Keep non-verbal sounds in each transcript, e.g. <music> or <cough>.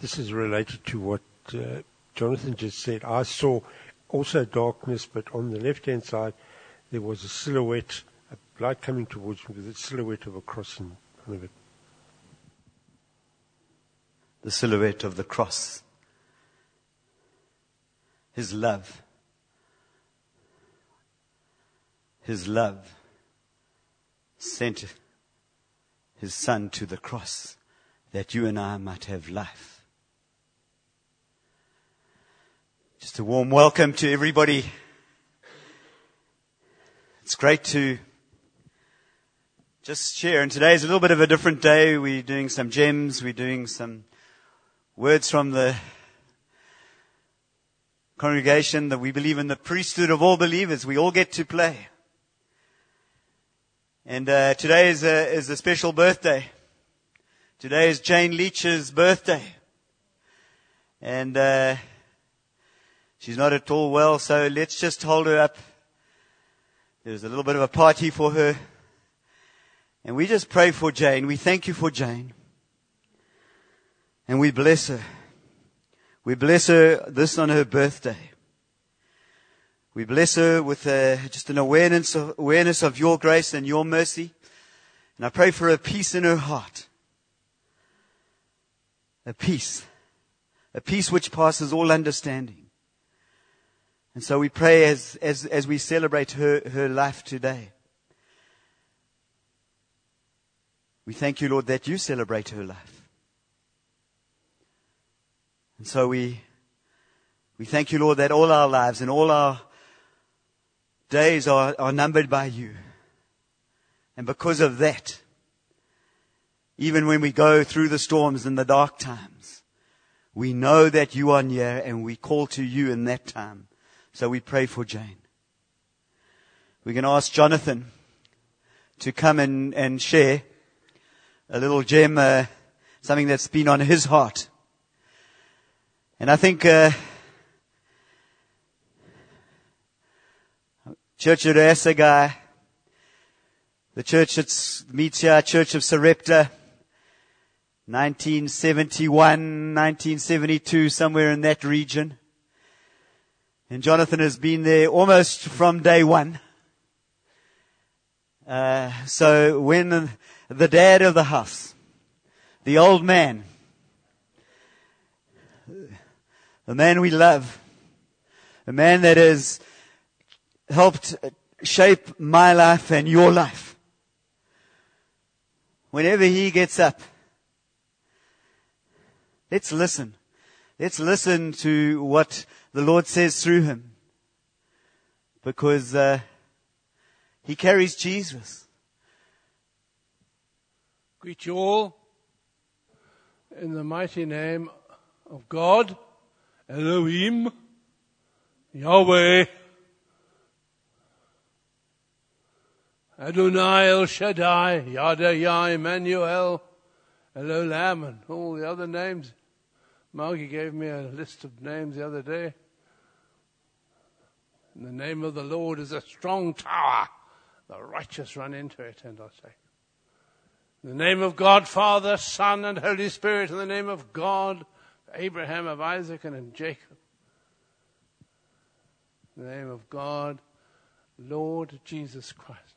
this is related to what uh, Jonathan just said. I saw also darkness, but on the left-hand side, there was a silhouette, a light coming towards me with a silhouette of a cross in front of it. The silhouette of the cross. His love. His love sent his son to the cross that you and I might have life. Just a warm welcome to everybody. It's great to just share. And today is a little bit of a different day. We're doing some gems. We're doing some words from the congregation that we believe in the priesthood of all believers. We all get to play. And uh, today is a, is a special birthday. Today is Jane Leach's birthday. And uh, she's not at all well, so let's just hold her up. There's a little bit of a party for her. And we just pray for Jane. We thank you for Jane. And we bless her. We bless her this on her birthday. We bless her with uh, just an awareness of, awareness of your grace and your mercy. And I pray for a peace in her heart. A peace. A peace which passes all understanding. And so we pray as, as, as we celebrate her, her life today. We thank you, Lord, that you celebrate her life. And so we, we thank you, Lord, that all our lives and all our days are, are numbered by you. And because of that, even when we go through the storms and the dark times, we know that you are near and we call to you in that time. So we pray for Jane. We're going to ask Jonathan to come and, and share a little gem, uh, something that's been on his heart. And I think, uh, Church of Resagai, the church that meets here, Church of Sarepta, 1971, 1972, somewhere in that region. And Jonathan has been there almost from day one. Uh, so when the dad of the house, the old man, the man we love, the man that has helped shape my life and your life. Whenever he gets up, let's listen. Let's listen to what the Lord says through him. Because uh, he carries Jesus. Greet you all in the mighty name of God, Elohim, Yahweh, Adonai El Shaddai, Yada Yah Emmanuel, El Olam, and all the other names. Margie gave me a list of names the other day. And the name of the Lord is a strong tower. The righteous run into it, and I say. In the name of God, Father, Son, and Holy Spirit, in the name of God, Abraham, of Isaac, and of Jacob. In the name of God, Lord Jesus Christ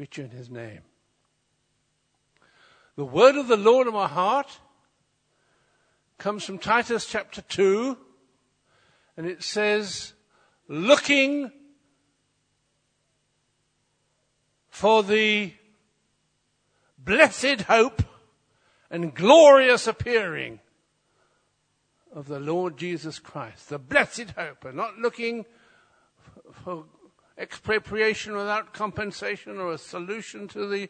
greet you in his name. The word of the Lord in my heart comes from Titus chapter 2, and it says, looking for the blessed hope and glorious appearing of the Lord Jesus Christ. The blessed hope, and not looking for expropriation without compensation or a solution to the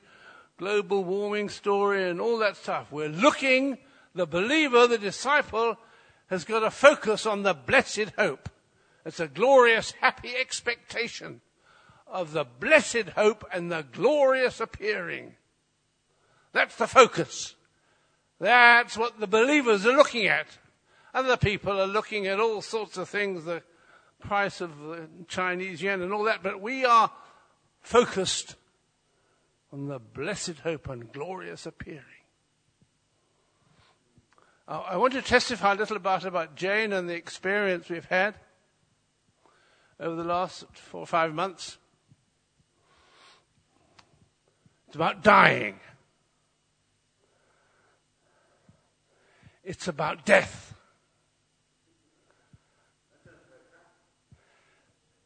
global warming story and all that stuff. We're looking, the believer, the disciple, has got to focus on the blessed hope. It's a glorious, happy expectation of the blessed hope and the glorious appearing. That's the focus. That's what the believers are looking at. Other people are looking at all sorts of things, the price of the Chinese yen and all that, but we are focused on the blessed hope and glorious appearing. I want to testify a little about, about Jane and the experience we've had over the last four or five months. It's about dying. It's about death.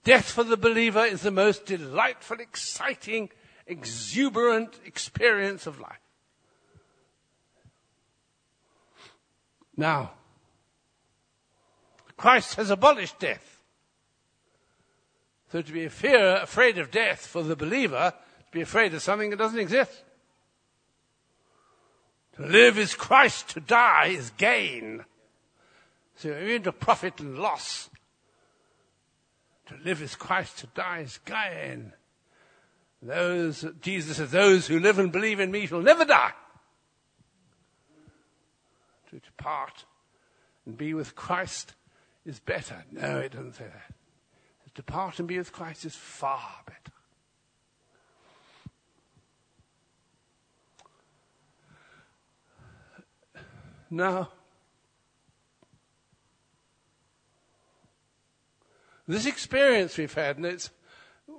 Death for the believer is the most delightful, exciting, exuberant experience of life. Now, Christ has abolished death. So to be fear, afraid of death for the believer, to be afraid of something that doesn't exist. To live is Christ, to die is gain. So you're into profit and loss. To live is Christ, to die is gain. Those, Jesus says, those who live and believe in me shall never die. To depart and be with Christ is better. No, it doesn't say that. Depart and be with Christ is far better. Now, this experience we've had, and it's,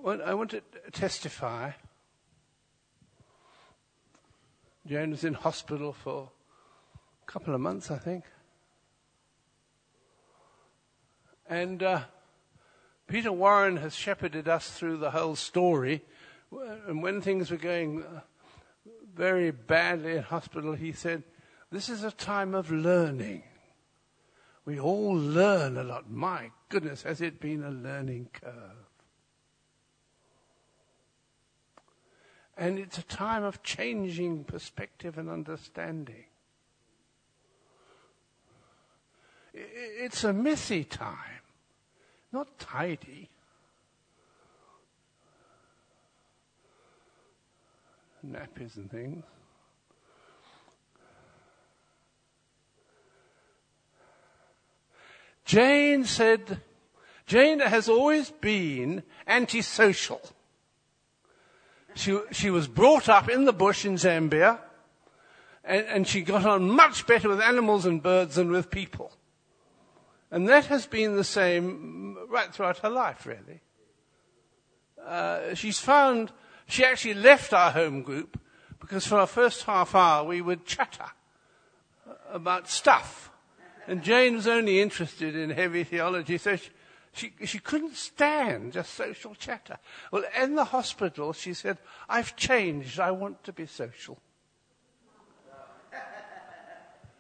I want to testify. Jane was in hospital for a couple of months, I think. And uh, Peter Warren has shepherded us through the whole story. And when things were going uh, very badly in hospital, he said, This is a time of learning. We all learn a lot. My goodness, has it been a learning curve? And it's a time of changing perspective and understanding. It's a messy time, not tidy. Nappies and things. Jane said, Jane has always been antisocial. She, she was brought up in the bush in Zambia, and, and she got on much better with animals and birds than with people. And that has been the same right throughout her life, really. Uh, she's found, she actually left our home group because for our first half hour we would chatter about stuff. And Jane was only interested in heavy theology, so she, she, she couldn't stand just social chatter. Well, in the hospital, she said, I've changed. I want to be social.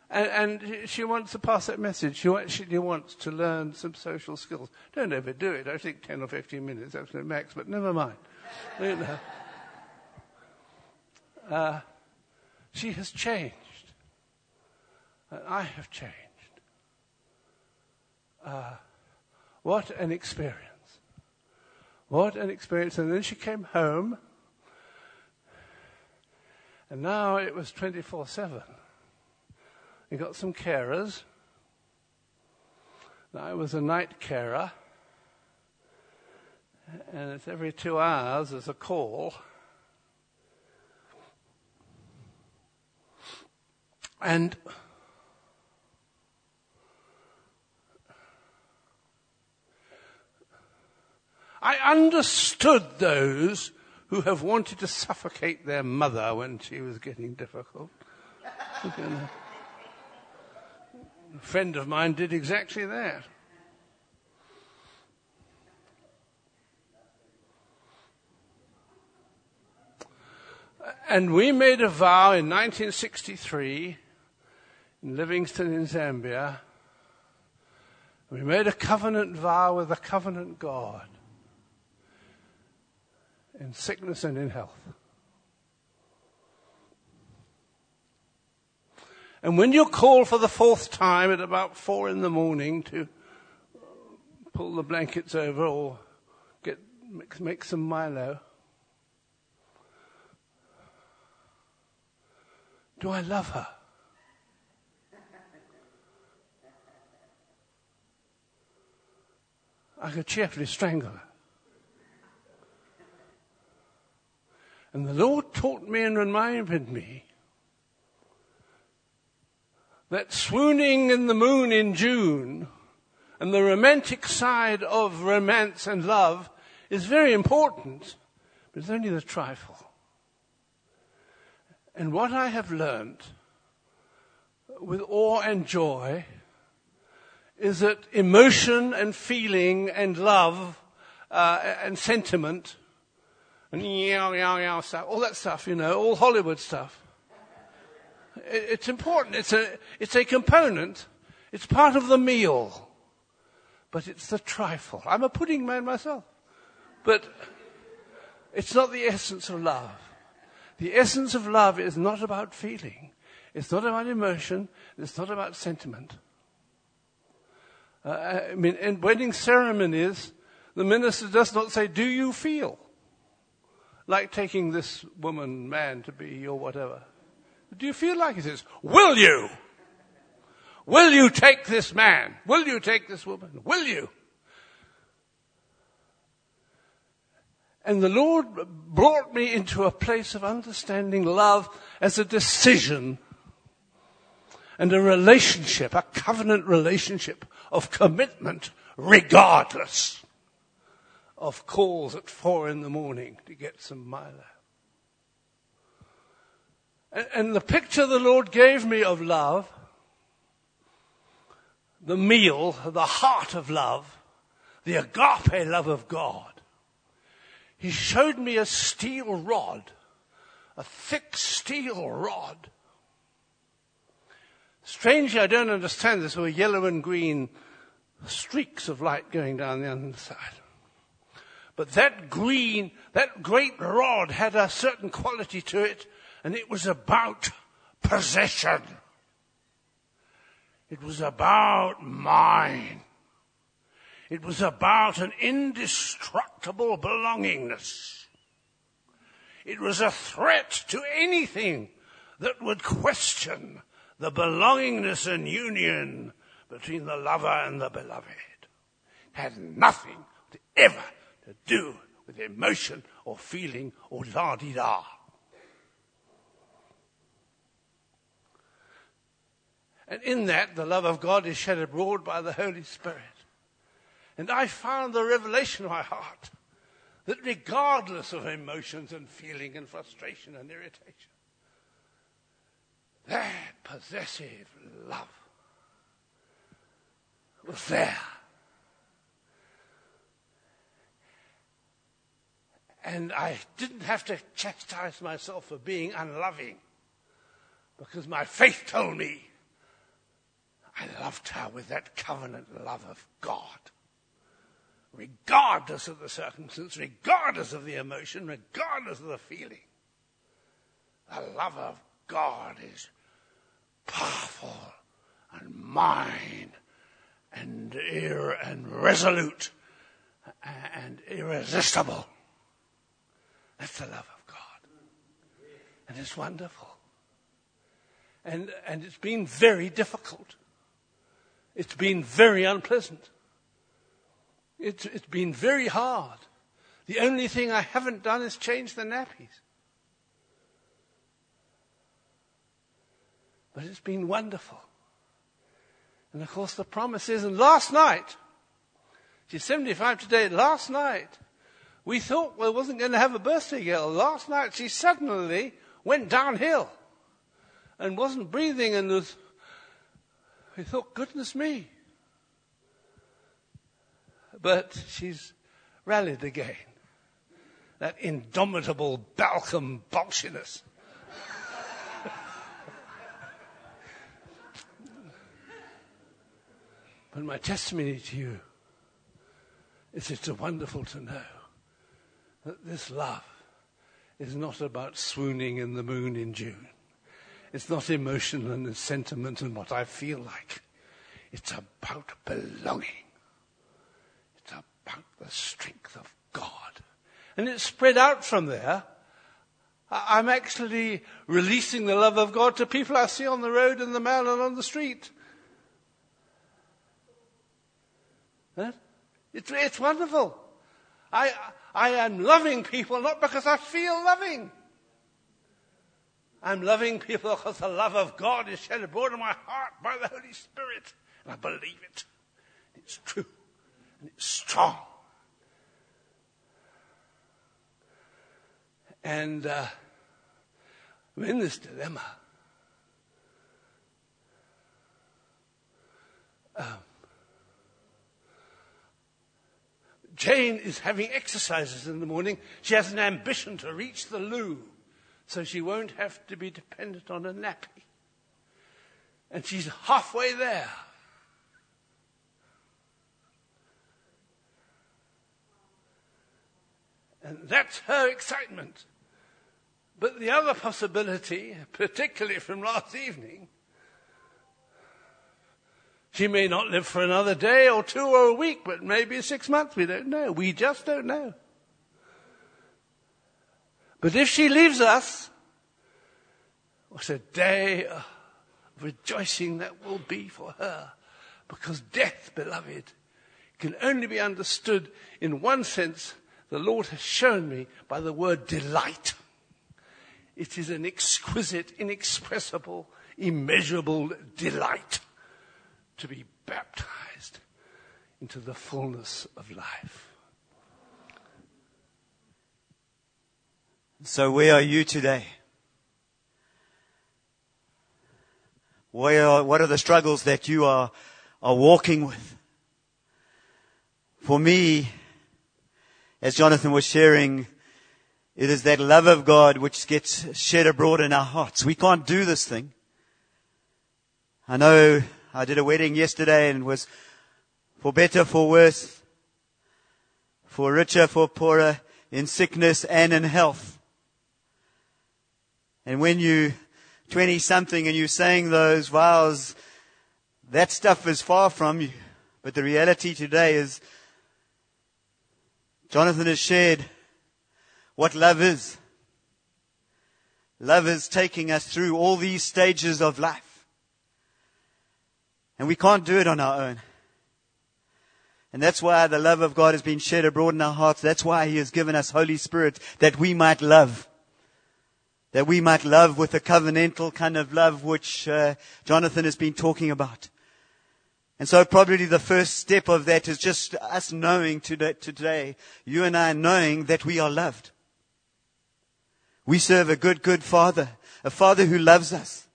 And, and, she wants to pass that message. She actually wants to learn some social skills. Don't overdo it. I think 10 or 15 minutes, absolute max, but never mind. <laughs> You know. uh, she has changed. And I have changed. Uh, what an experience. What an experience. And then she came home, and now it was 24 7. We got some carers. I was a night carer, and it's every two hours there's a call. And I understood those who have wanted to suffocate their mother when she was getting difficult. <laughs> A friend of mine did exactly that. And we made a vow in 1963 in Livingstone in Zambia. We made a covenant vow with a covenant God in sickness and in health. And when you call for the fourth time at about four in the morning to pull the blankets over or get make, make some Milo, do I love her? I could cheerfully strangle her. And the Lord taught me and reminded me that swooning in the moon in June and the romantic side of romance and love is very important, but it's only the trifle. And what I have learned with awe and joy is that emotion and feeling and love uh, and sentiment and yow, yow, yow stuff, all that stuff, you know, all Hollywood stuff. It's important. It's a, it's a component. It's part of the meal. But it's the trifle. I'm a pudding man myself. But it's not the essence of love. The essence of love is not about feeling. It's not about emotion. It's not about sentiment. Uh, I mean, in wedding ceremonies, the minister does not say, Do you feel? Like taking this woman, man to be, or whatever. Do you feel like it is? Will you? Will you take this man? Will you take this woman? Will you? And the Lord brought me into a place of understanding love as a decision and a relationship, a covenant relationship of commitment regardless of calls at four in the morning to get some Milo. And, the picture the Lord gave me of love, the meal, the heart of love, the agape love of God, he showed me a steel rod, a thick steel rod Strangely, I don't understand this. There were yellow and green streaks of light going down the underside. But that green, that great rod had a certain quality to it, and it was about possession. It was about mine. It was about an indestructible belongingness. It was a threat to anything that would question the belongingness and union between the lover and the beloved. It had nothing to ever to do with emotion or feeling or la-di-da. And in that, the love of God is shed abroad by the Holy Spirit. And I found the revelation of my heart that regardless of emotions and feeling and frustration and irritation, that possessive love was there. And I didn't have to chastise myself for being unloving because my faith told me I loved her with that covenant love of God. Regardless of the circumstance, regardless of the emotion, regardless of the feeling. The love of God is powerful and mine and, ir- and resolute and irresistible. That's the love of God. And it's wonderful. And, and it's been very difficult. It's been very unpleasant. It's, it's been very hard. The only thing I haven't done is change the nappies. But it's been wonderful. And of course, the promise is, and last night, she's 75 today, last night, we thought we wasn't going to have a birthday girl. Last night, she suddenly went downhill and wasn't breathing and was, we thought, goodness me. But she's rallied again. That indomitable Balcom bolshiness. <laughs> But my testimony to you is it's wonderful to know that this love is not about swooning in the moon in June. It's not emotion and sentiment and what I feel like. It's about belonging. It's about the strength of God. And it's spread out from there. I'm actually releasing the love of God to people I see on the road and the man and on the street. It's, it's wonderful. I, I am loving people not because I feel loving. I'm loving people because the love of God is shed abroad in my heart by the Holy Spirit. And I believe it. It's true. And it's strong. And uh, I'm in this dilemma. Um, Jane is having exercises in the morning. She has an ambition to reach the loo so she won't have to be dependent on a nappy. And she's halfway there. And that's her excitement. But the other possibility, particularly from last evening, she may not live for another day or two or a week, but maybe six months. We don't know. We just don't know. But if she leaves us, what a day of rejoicing that will be for her. Because death, beloved, can only be understood in one sense the Lord has shown me by the word delight. It is an exquisite, inexpressible, immeasurable delight to be baptized into the fullness of life. So, where are you today? Where are, what are the struggles that you are, are walking with? For me, as Jonathan was sharing, it is that love of God which gets shed abroad in our hearts. We can't do this thing. I know I did a wedding yesterday and it was for better, for worse, for richer, for poorer, in sickness and in health. And when you 20 something and you're saying those vows, that stuff is far from you. But the reality today is Jonathan has shared what love is. Love is taking us through all these stages of life. And we can't do it on our own. And that's why the love of God has been shed abroad in our hearts. That's why He has given us Holy Spirit that we might love. That we might love with a covenantal kind of love which uh, Jonathan has been talking about. And so probably the first step of that is just us knowing today, today, you and I knowing that we are loved. We serve a good, good Father, a Father who loves us,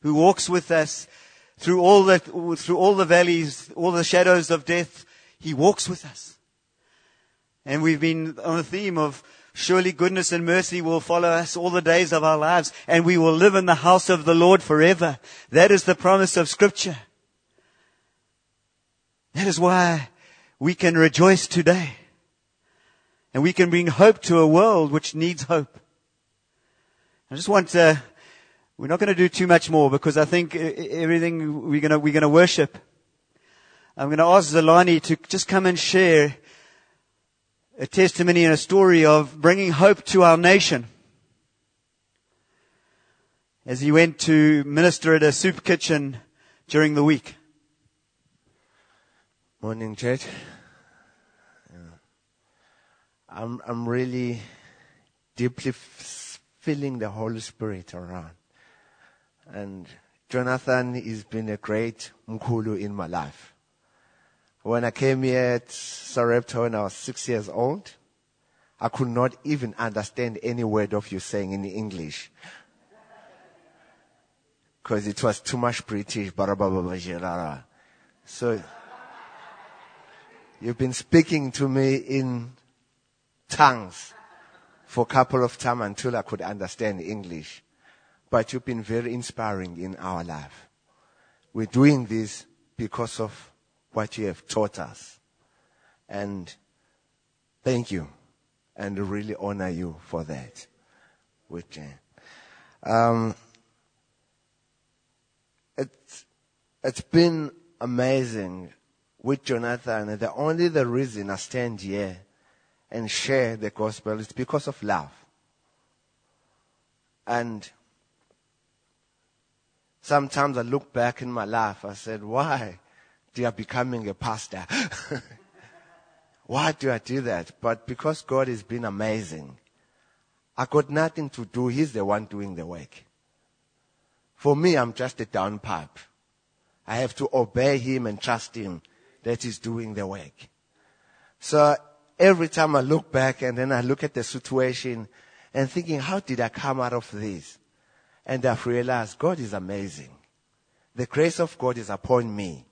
who walks with us through all the, through all the valleys, all the shadows of death, He walks with us. And we've been on the theme of surely goodness and mercy will follow us all the days of our lives and we will live in the house of the Lord forever. That is the promise of scripture. That is why we can rejoice today. And we can bring hope to a world which needs hope. I just want to we're not going to do too much more because I think everything we're going to, we're going to worship. I'm going to ask Zolani to just come and share a testimony and a story of bringing hope to our nation. As he went to minister at a soup kitchen during the week. Morning, church. I'm, I'm really deeply feeling the Holy Spirit around. And Jonathan has been a great mkulu in my life. When I came here at Sarepta when I was six years old, I could not even understand any word of you saying in English. Because it was too much British. So, you've been speaking to me in tongues for a couple of times until I could understand English but you've been very inspiring in our life. We're doing this because of what you have taught us. And thank you. And really honor you for that. Which, um, it's, it's been amazing with Jonathan. The only the reason I stand here and share the gospel is because of love. And Sometimes I look back in my life, I said, why do I becoming a pastor? <laughs> why do I do that? But because God has been amazing, I got nothing to do. He's the one doing the work. For me, I'm just a downpipe. I have to obey him and trust him that he's doing the work. So every time I look back and then I look at the situation and thinking, how did I come out of this? And I've realized God is amazing. The grace of God is upon me.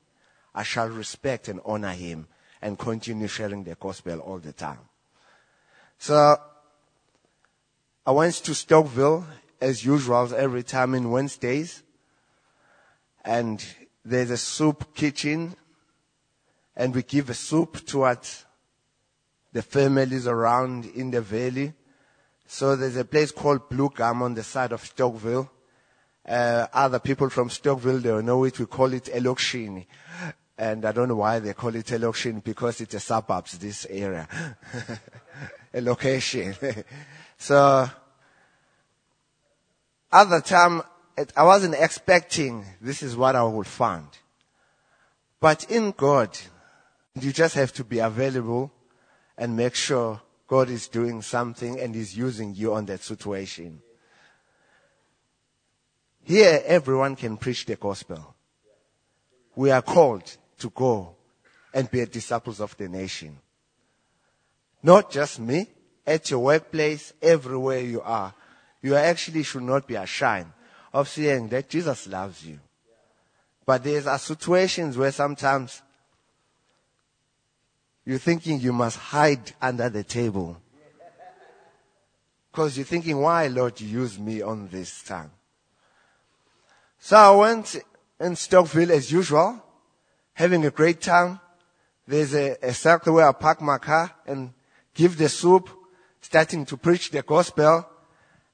I shall respect and honor him and continue sharing the gospel all the time. So I went to Stokeville as usual every time in Wednesdays. And there's a soup kitchen and we give a soup towards the families around in the valley. So there's a place called Blue Gum on the side of Stokeville. Uh, other people from Stokeville, they know it. We call it Elokshini. And I don't know why they call it Elokshini because it's a suburbs, this area. <laughs> a location. <laughs> so, at the time, it, I wasn't expecting this is what I would find. But in God, you just have to be available and make sure God is doing something and is using you on that situation. Here, everyone can preach the gospel. We are called to go and be disciples of the nation. Not just me, at your workplace, everywhere you are. You actually should not be ashamed of saying that Jesus loves you. But there are situations where sometimes you're thinking you must hide under the table. Because you're thinking, why, Lord, you use me on this time? So I went in Stockville as usual, having a great time. There's a, a circle where I park my car and give the soup, starting to preach the gospel.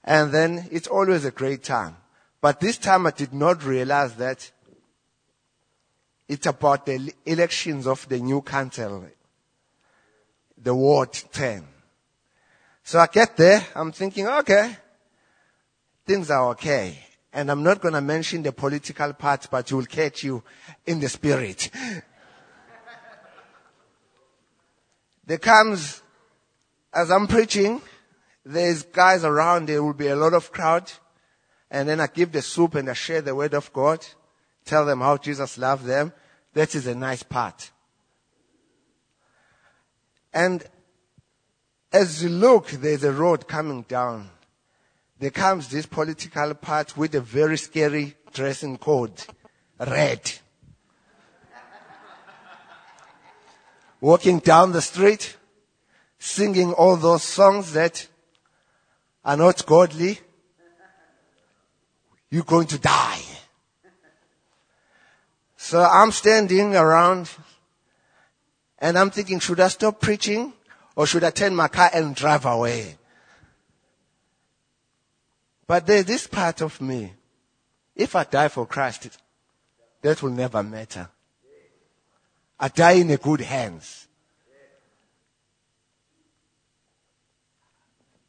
And then it's always a great time. But this time I did not realize that it's about the elections of the new council the ward 10. So I get there, I'm thinking, okay, things are okay. And I'm not going to mention the political part, but you will catch you in the spirit. there comes, as I'm preaching, there's guys around, there will be a lot of crowd. And then I give the soup and I share the word of God, tell them how Jesus loved them. That is a nice part. And as you look, there's a road coming down. There comes this political part with a very scary dressing code. Red. Walking down the street, singing all those songs that are not godly. You're going to die. So I'm standing around and I'm thinking, should I stop preaching or should I turn my car and drive away? But there's this part of me. If I die for Christ, that will never matter. I die in a good hands.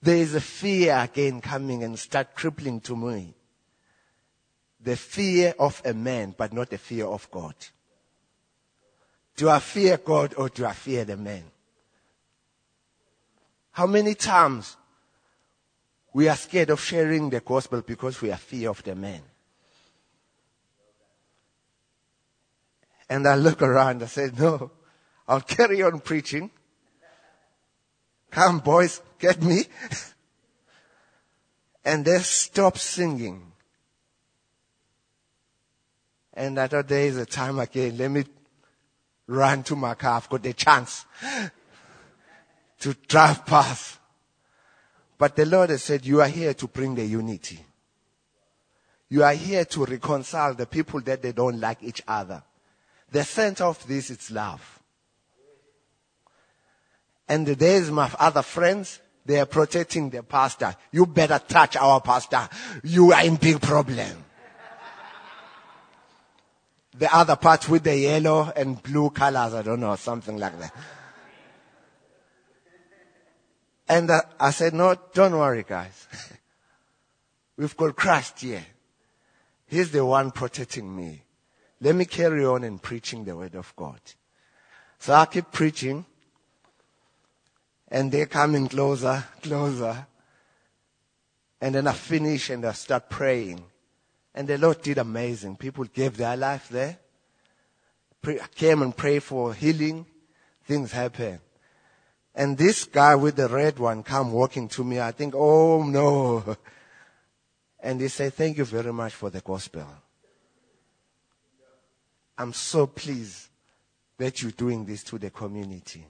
There is a fear again coming and start crippling to me. The fear of a man, but not the fear of God. Do I fear God or do I fear the man? How many times we are scared of sharing the gospel because we are fear of the man? And I look around, I said, no, I'll carry on preaching. Come boys, get me. <laughs> and they stopped singing. And I thought there is a time again, let me run to my car. I've got the chance to drive past. But the Lord has said, you are here to bring the unity. You are here to reconcile the people that they don't like each other. The center of this is love. And there's my other friends. They are protecting the pastor. You better touch our pastor. You are in big problem the other part with the yellow and blue colors, I don't know, something like that. And I said, no, don't worry guys. <laughs> We've got Christ here. He's the one protecting me. Let me carry on and preaching the word of God. So I keep preaching and they're coming closer, closer. And then I finish and I start praying. And the Lord did amazing. People gave their life there, came and prayed for healing. Things happened. And this guy with the red one come walking to me. I think, oh no. <laughs> And he said, thank you very much for the gospel. I'm so pleased that you're doing this to the community.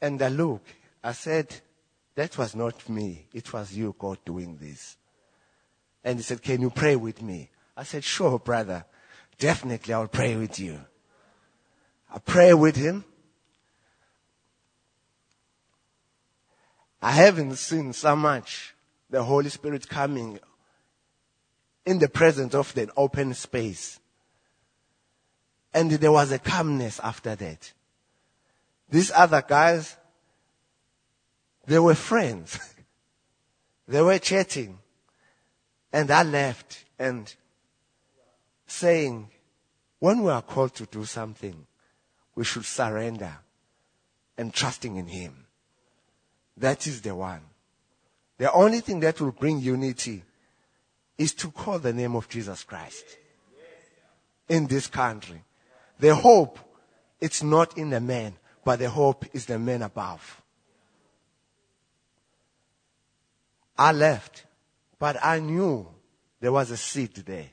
And I look, I said, that was not me. It was you, God, doing this. And he said, can you pray with me? I said, sure, brother. Definitely I'll pray with you. I pray with him. I haven't seen so much the Holy Spirit coming in the presence of the open space. And there was a calmness after that. These other guys, they were friends. <laughs> they were chatting. And I left and saying, when we are called to do something, we should surrender and trusting in Him. That is the one. The only thing that will bring unity is to call the name of Jesus Christ in this country. The hope, it's not in the man, but the hope is the man above. I left, but I knew there was a seed there.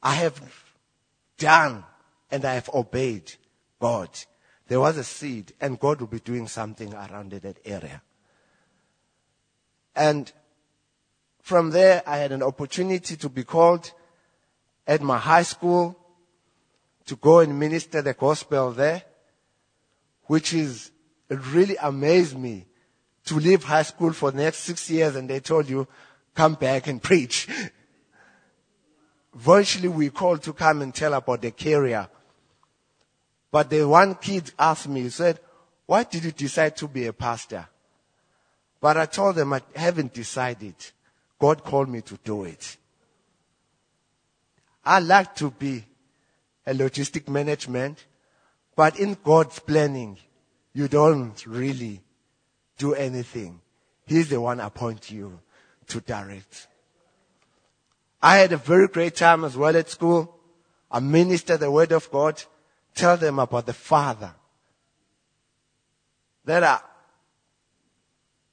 I have done and I have obeyed God. There was a seed and God will be doing something around that area. And from there, I had an opportunity to be called at my high school to go and minister the gospel there, which is, it really amazed me to leave high school for the next six years and they told you, come back and <laughs> preach. Virtually we called to come and tell about the career. But the one kid asked me, he said, why did you decide to be a pastor? But I told them I haven't decided. God called me to do it. I like to be a logistic management, but in God's planning, you don't really do anything. He's the one appoint you to direct. I had a very great time as well at school. I ministered the word of God, tell them about the Father. There are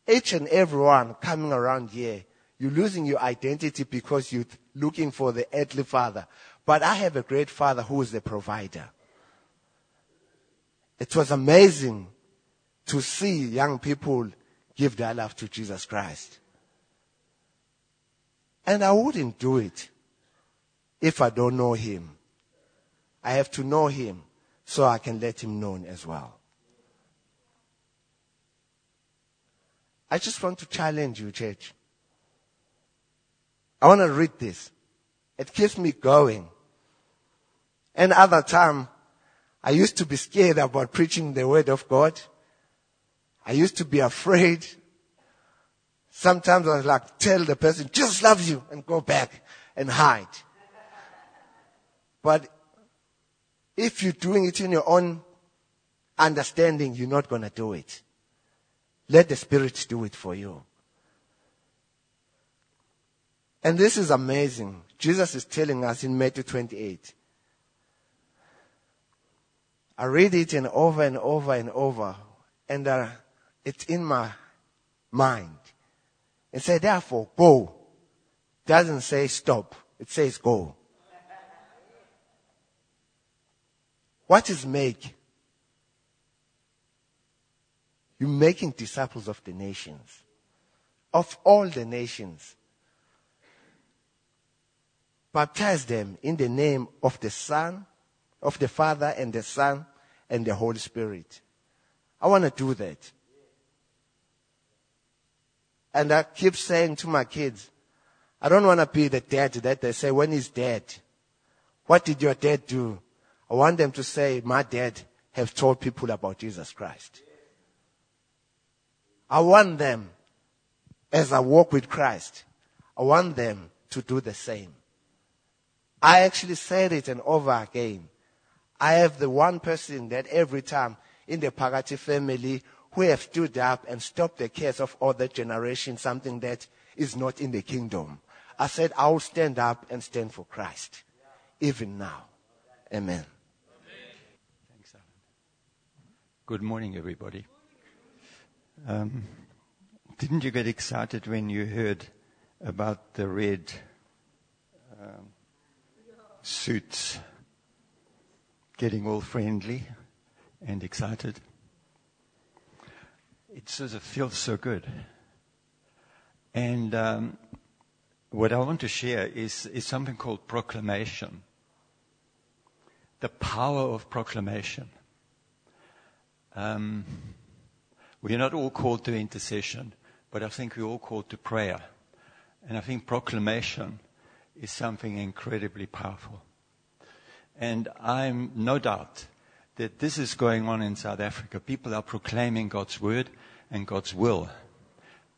each and everyone coming around here, you're losing your identity because you're looking for the earthly father. But I have a great father who is the provider. It was amazing to see young people give their life to Jesus Christ. And I wouldn't do it if I don't know him. I have to know him so I can let him known as well. I just want to challenge you, church. I want to read this. It keeps me going. And other time, I used to be scared about preaching the word of God. I used to be afraid. Sometimes I was like, tell the person, Jesus loves you and go back and hide. But if you're doing it in your own understanding, you're not going to do it. Let the Spirit do it for you. And this is amazing. Jesus is telling us in Matthew 28. I read it and over and over and over, and uh, it's in my mind. It says, therefore, go. Doesn't say stop. It says go. What is make? You're making disciples of the nations, of all the nations. Baptize them in the name of the Son, of the Father and the Son and the Holy Spirit. I want to do that. And I keep saying to my kids, I don't want to be the dad that they say, when he's dead, what did your dad do? I want them to say, my dad have told people about Jesus Christ. I want them, as I walk with Christ, I want them to do the same. I actually said it and over again. I have the one person that every time in the Pagati family who have stood up and stopped the case of other generation, something that is not in the kingdom. I said, I'll stand up and stand for Christ, even now. Amen. Thanks, Alan. Good morning, everybody. Um, didn't you get excited when you heard about the red um, suits getting all friendly and excited? It sort of feels so good. And um, what I want to share is, is something called proclamation. The power of proclamation. Um, we're not all called to intercession, but I think we're all called to prayer. And I think proclamation is something incredibly powerful. And I'm no doubt that this is going on in South Africa. People are proclaiming God's word and God's will.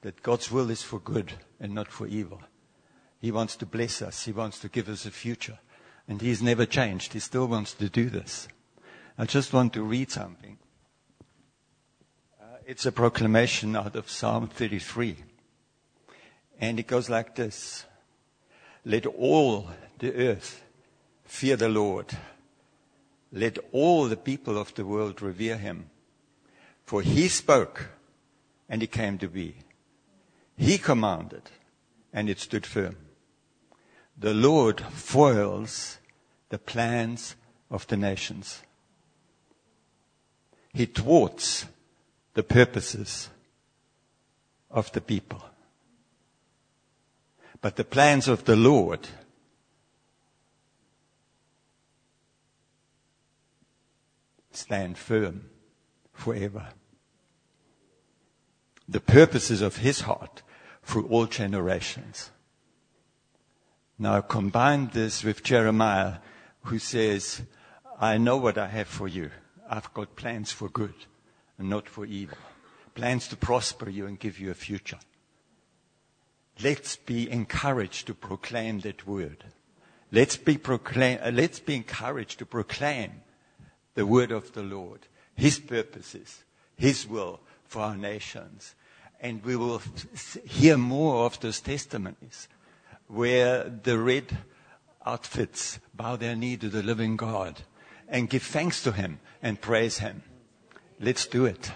That God's will is for good and not for evil. He wants to bless us. He wants to give us a future. And He's never changed. He still wants to do this. I just want to read something. It's a proclamation out of Psalm 33. And it goes like this. Let all the earth fear the Lord. Let all the people of the world revere him. For he spoke and it came to be. He commanded and it stood firm. The Lord foils the plans of the nations. He thwarts the purposes of the people. But the plans of the Lord stand firm forever. The purposes of his heart through all generations. Now combine this with Jeremiah who says, I know what I have for you. I've got plans for good and not for evil. Plans to prosper you and give you a future. Let's be encouraged to proclaim that word. Let's be proclaim, uh, let's be encouraged to proclaim the word of the Lord, His purposes, His will for our nations. And we will hear more of those testimonies where the red outfits bow their knee to the living God and give thanks to Him and praise Him. Let's do it.